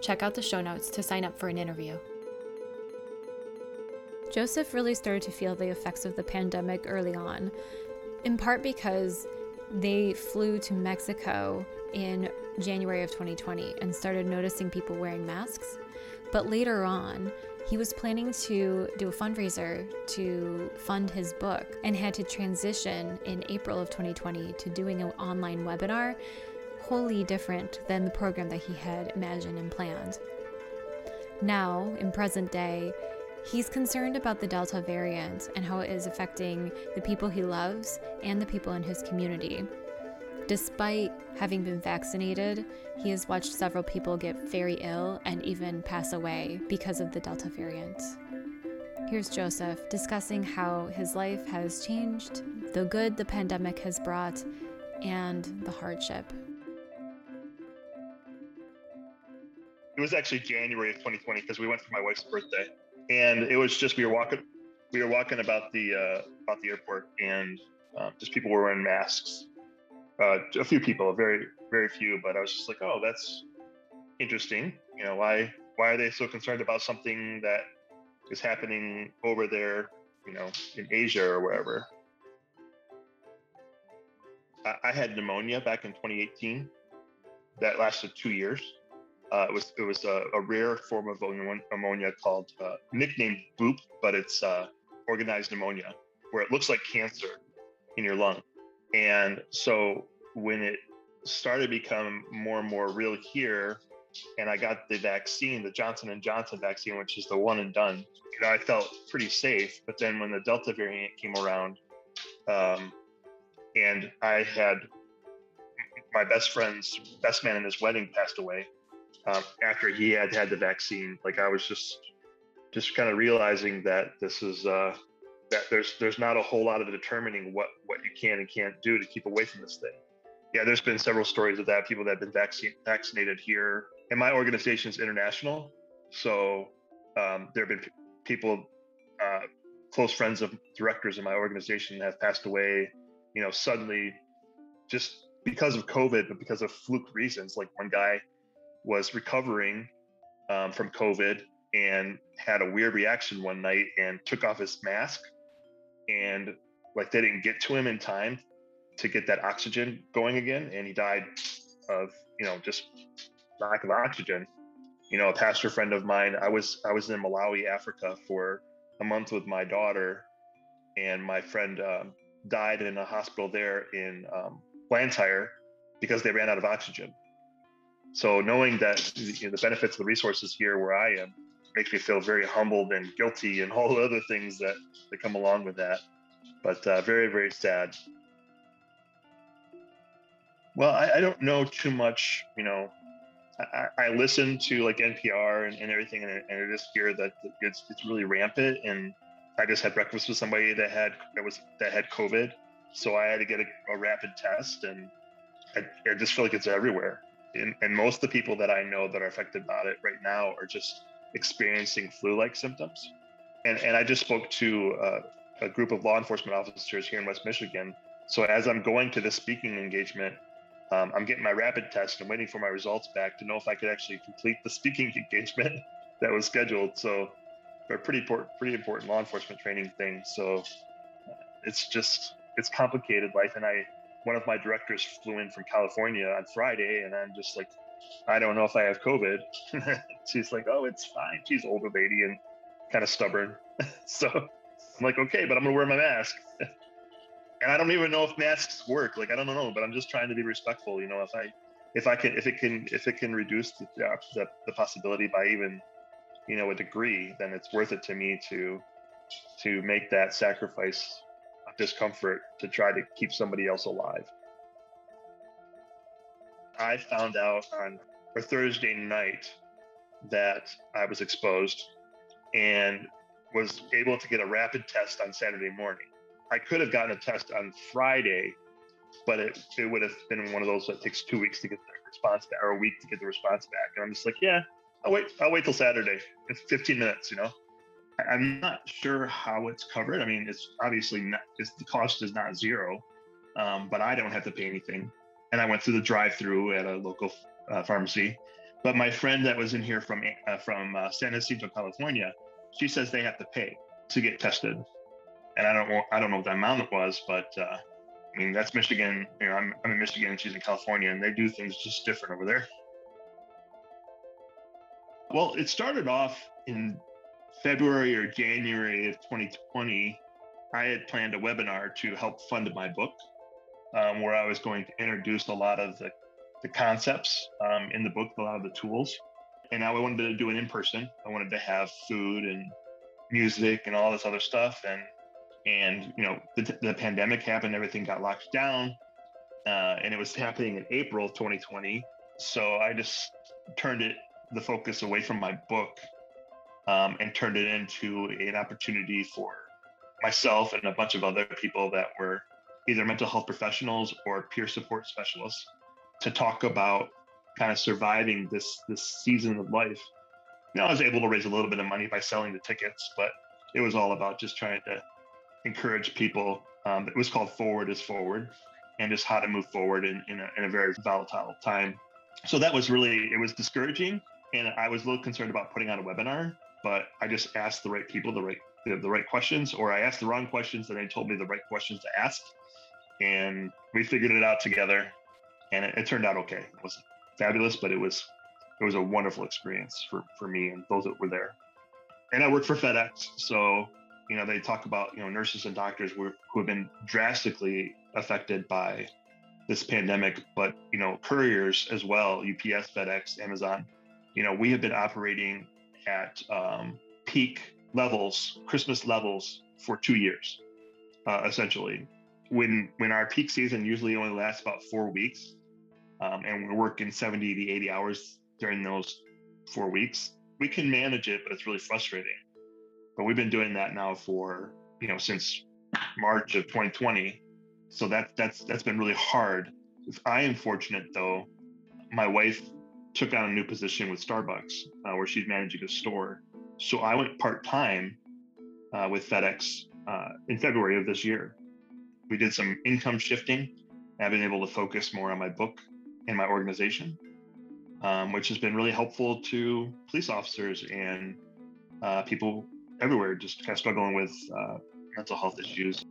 check out the show notes to sign up for an interview. Joseph really started to feel the effects of the pandemic early on, in part because they flew to Mexico in January of 2020 and started noticing people wearing masks. But later on, he was planning to do a fundraiser to fund his book and had to transition in April of 2020 to doing an online webinar, wholly different than the program that he had imagined and planned. Now, in present day, he's concerned about the Delta variant and how it is affecting the people he loves and the people in his community. Despite having been vaccinated, he has watched several people get very ill and even pass away because of the Delta variant. Here's Joseph discussing how his life has changed, the good the pandemic has brought, and the hardship. It was actually January of 2020 because we went for my wife's birthday, and it was just we were walking, we were walking about the uh, about the airport, and uh, just people were wearing masks, uh, a few people, very very few, but I was just like, oh, that's interesting. You know, why why are they so concerned about something that is happening over there, you know, in Asia or wherever? I, I had pneumonia back in 2018. That lasted two years. Uh, it was it was a, a, rare form of pneumonia called uh, nicknamed BOOP, but it's uh, organized pneumonia, where it looks like cancer in your lung. And so when it started to become more and more real here, and I got the vaccine, the Johnson and Johnson vaccine, which is the one and done, you know, I felt pretty safe. But then when the Delta variant came around, um, and I had my best friend's best man in his wedding passed away um, after he had had the vaccine. Like I was just just kind of realizing that this is uh, that there's there's not a whole lot of determining what what you can and can't do to keep away from this thing. Yeah, there's been several stories of that. People that have been vaccine, vaccinated here, and my organization is international, so um, there have been people, uh, close friends of directors in my organization have passed away. You know, suddenly, just because of COVID, but because of fluke reasons. Like one guy was recovering um, from COVID and had a weird reaction one night and took off his mask and like they didn't get to him in time to get that oxygen going again and he died of you know just lack of oxygen. You know a pastor friend of mine i was i was in malawi africa for a month with my daughter and my friend uh, died in a hospital there in um, blantyre because they ran out of oxygen so knowing that you know, the benefits of the resources here where I am makes me feel very humbled and guilty and all the other things that, that come along with that. But uh, very, very sad. Well, I, I, don't know too much, you know, I, I listen to like NPR and, and everything, and, and hear that it's, it's really rampant. And I just had breakfast with somebody that had that was that had COVID, so I had to get a, a rapid test, and I, I just feel like it's everywhere and, and most of the people that I know that are affected by it right now are just experiencing flu-like symptoms. And and I just spoke to uh, a group of law enforcement officers here in West Michigan. So as I'm going to this speaking engagement, um, I'm getting my rapid test and waiting for my results back to know if I could actually complete the speaking engagement that was scheduled. So, a pretty important, pretty important law enforcement training thing. So, it's just it's complicated life, and I one of my directors flew in from California on Friday, and I'm just like, I don't know if I have COVID. She's like, oh, it's fine. She's older lady, and kind of stubborn. so I'm like, okay, but I'm gonna wear my mask. and I don't even know if masks work. Like I don't know, but I'm just trying to be respectful. You know, if I if I can if it can if it can reduce the the, the possibility by even you know a degree, then it's worth it to me to to make that sacrifice discomfort to try to keep somebody else alive. I found out on a Thursday night that I was exposed and was able to get a rapid test on Saturday morning. I could have gotten a test on Friday, but it, it would have been one of those that takes two weeks to get the response back or a week to get the response back. And I'm just like, yeah, I'll wait. I'll wait till Saturday. It's 15 minutes, you know. I'm not sure how it's covered. I mean, it's obviously not. It's, the cost is not zero, um, but I don't have to pay anything. And I went through the drive-through at a local uh, pharmacy. But my friend that was in here from uh, from uh, San Jacinto, California, she says they have to pay to get tested, and I don't I don't know what the amount it was, but uh, I mean that's Michigan. You know, I'm, I'm in Michigan and she's in California, and they do things just different over there. Well, it started off in February or January of 2020. I had planned a webinar to help fund my book, um, where I was going to introduce a lot of the, the concepts um, in the book, a lot of the tools and now I wanted to do it in person. I wanted to have food and music and all this other stuff. And and you know the, the pandemic happened, everything got locked down, uh, and it was happening in April 2020. So I just turned it the focus away from my book um, and turned it into an opportunity for myself and a bunch of other people that were either mental health professionals or peer support specialists to talk about kind of surviving this this season of life. Know, I was able to raise a little bit of money by selling the tickets, but it was all about just trying to encourage people. Um, it was called Forward is Forward, and just how to move forward in, in, a, in a very volatile time. So that was really it was discouraging, and I was a little concerned about putting on a webinar. But I just asked the right people the right the, the right questions, or I asked the wrong questions, and they told me the right questions to ask, and we figured it out together, and it, it turned out okay. It wasn't fabulous, but it was it was a wonderful experience for for me and those that were there. And I work for FedEx, so you know they talk about you know nurses and doctors who, who have been drastically affected by this pandemic, but you know couriers as well, UPS, FedEx, Amazon. You know we have been operating at um, peak levels, Christmas levels for two years, uh, essentially. When when our peak season usually only lasts about four weeks, um, and we're working 70 to 80 hours during those four weeks, we can manage it, but it's really frustrating. But we've been doing that now for, you know, since March of 2020. So that that's that's been really hard. I am fortunate though, my wife took on a new position with Starbucks uh, where she's managing a store. So I went part time uh, with FedEx uh, in February of this year. We did some income shifting. I've been able to focus more on my book and my organization, um, which has been really helpful to police officers and uh, people everywhere just kind of struggling with uh, mental health issues.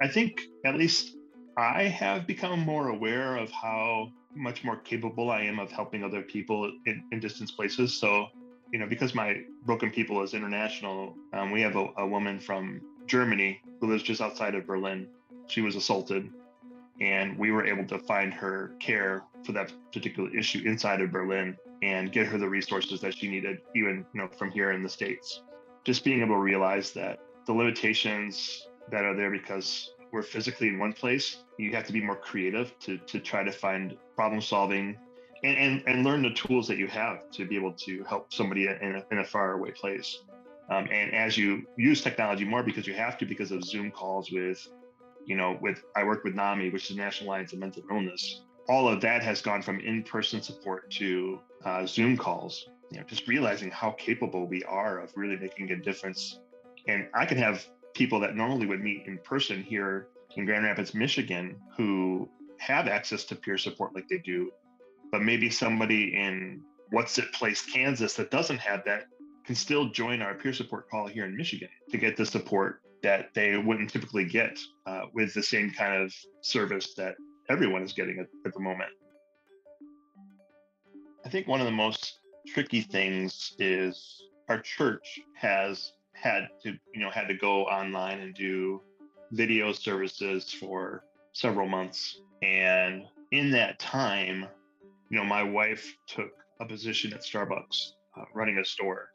I think at least I have become more aware of how much more capable I am of helping other people in, in distance places. So, you know, because my Broken People is international, um, we have a, a woman from Germany who lives just outside of Berlin. She was assaulted and we were able to find her care for that particular issue inside of Berlin and get her the resources that she needed, even you know from here in the states. Just being able to realize that the limitations that are there because we're physically in one place, you have to be more creative to to try to find problem solving and, and, and learn the tools that you have to be able to help somebody in a, in a far away place. Um, and as you use technology more because you have to because of Zoom calls with you know, with I work with NAMI, which is National Alliance of Mental Illness. All of that has gone from in-person support to uh, Zoom calls. You know, just realizing how capable we are of really making a difference. And I can have people that normally would meet in person here in Grand Rapids, Michigan, who have access to peer support like they do, but maybe somebody in what's it place, Kansas, that doesn't have that can still join our peer support call here in Michigan to get the support that they wouldn't typically get uh, with the same kind of service that everyone is getting at, at the moment. I think one of the most tricky things is our church has had to, you know, had to go online and do video services for several months. And in that time, you know, my wife took a position at Starbucks, uh, running a store,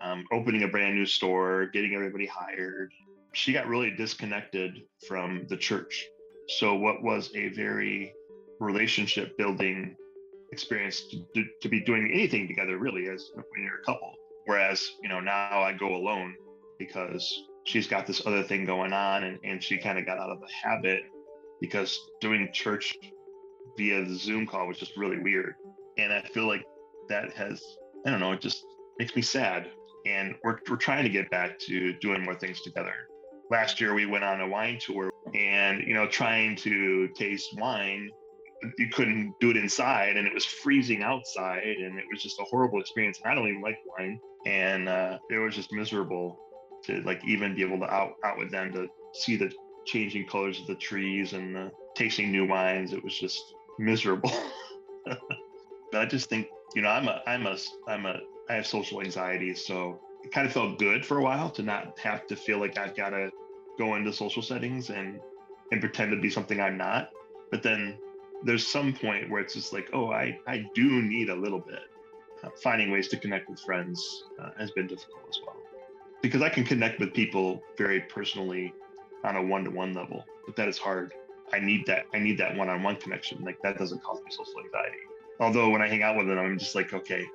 um, opening a brand new store, getting everybody hired. She got really disconnected from the church. So, what was a very relationship building experience to, to, to be doing anything together, really, as when you're a couple. Whereas, you know, now I go alone because she's got this other thing going on and, and she kind of got out of the habit because doing church via the Zoom call was just really weird. And I feel like that has, I don't know, it just makes me sad. And we're, we're trying to get back to doing more things together. Last year, we went on a wine tour and, you know, trying to taste wine, you couldn't do it inside and it was freezing outside and it was just a horrible experience. I don't even like wine. And uh, it was just miserable to like even be able to out, out with them to see the changing colors of the trees and the tasting new wines. It was just miserable. but I just think, you know, I'm a, I'm a, I'm a, I have social anxiety. So it kind of felt good for a while to not have to feel like I've got to go into social settings and, and pretend to be something I'm not. But then there's some point where it's just like, oh, I, I do need a little bit. Uh, finding ways to connect with friends uh, has been difficult as well because I can connect with people very personally on a one-to-one level, but that is hard. I need that. I need that one-on-one connection. Like that doesn't cause me social anxiety. Although when I hang out with them, I'm just like, okay,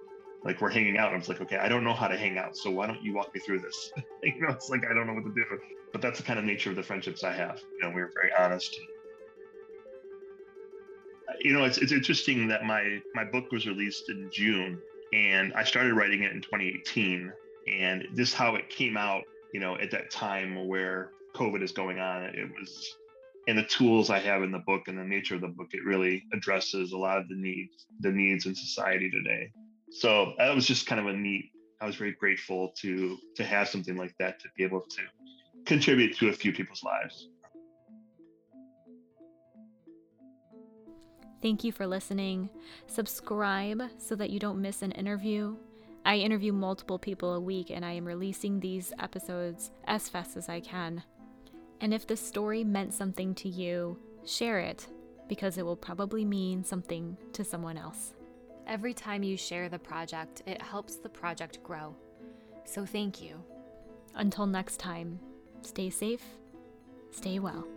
like we're hanging out. I'm just like, okay, I don't know how to hang out, so why don't you walk me through this? you know, it's like I don't know what to do. But that's the kind of nature of the friendships I have. You know, we are very honest. You know, it's it's interesting that my my book was released in June, and I started writing it in 2018 and this how it came out you know at that time where covid is going on it was and the tools i have in the book and the nature of the book it really addresses a lot of the needs the needs in society today so that was just kind of a neat i was very grateful to to have something like that to be able to contribute to a few people's lives Thank you for listening. Subscribe so that you don't miss an interview. I interview multiple people a week and I am releasing these episodes as fast as I can. And if the story meant something to you, share it because it will probably mean something to someone else. Every time you share the project, it helps the project grow. So thank you. Until next time, stay safe, stay well.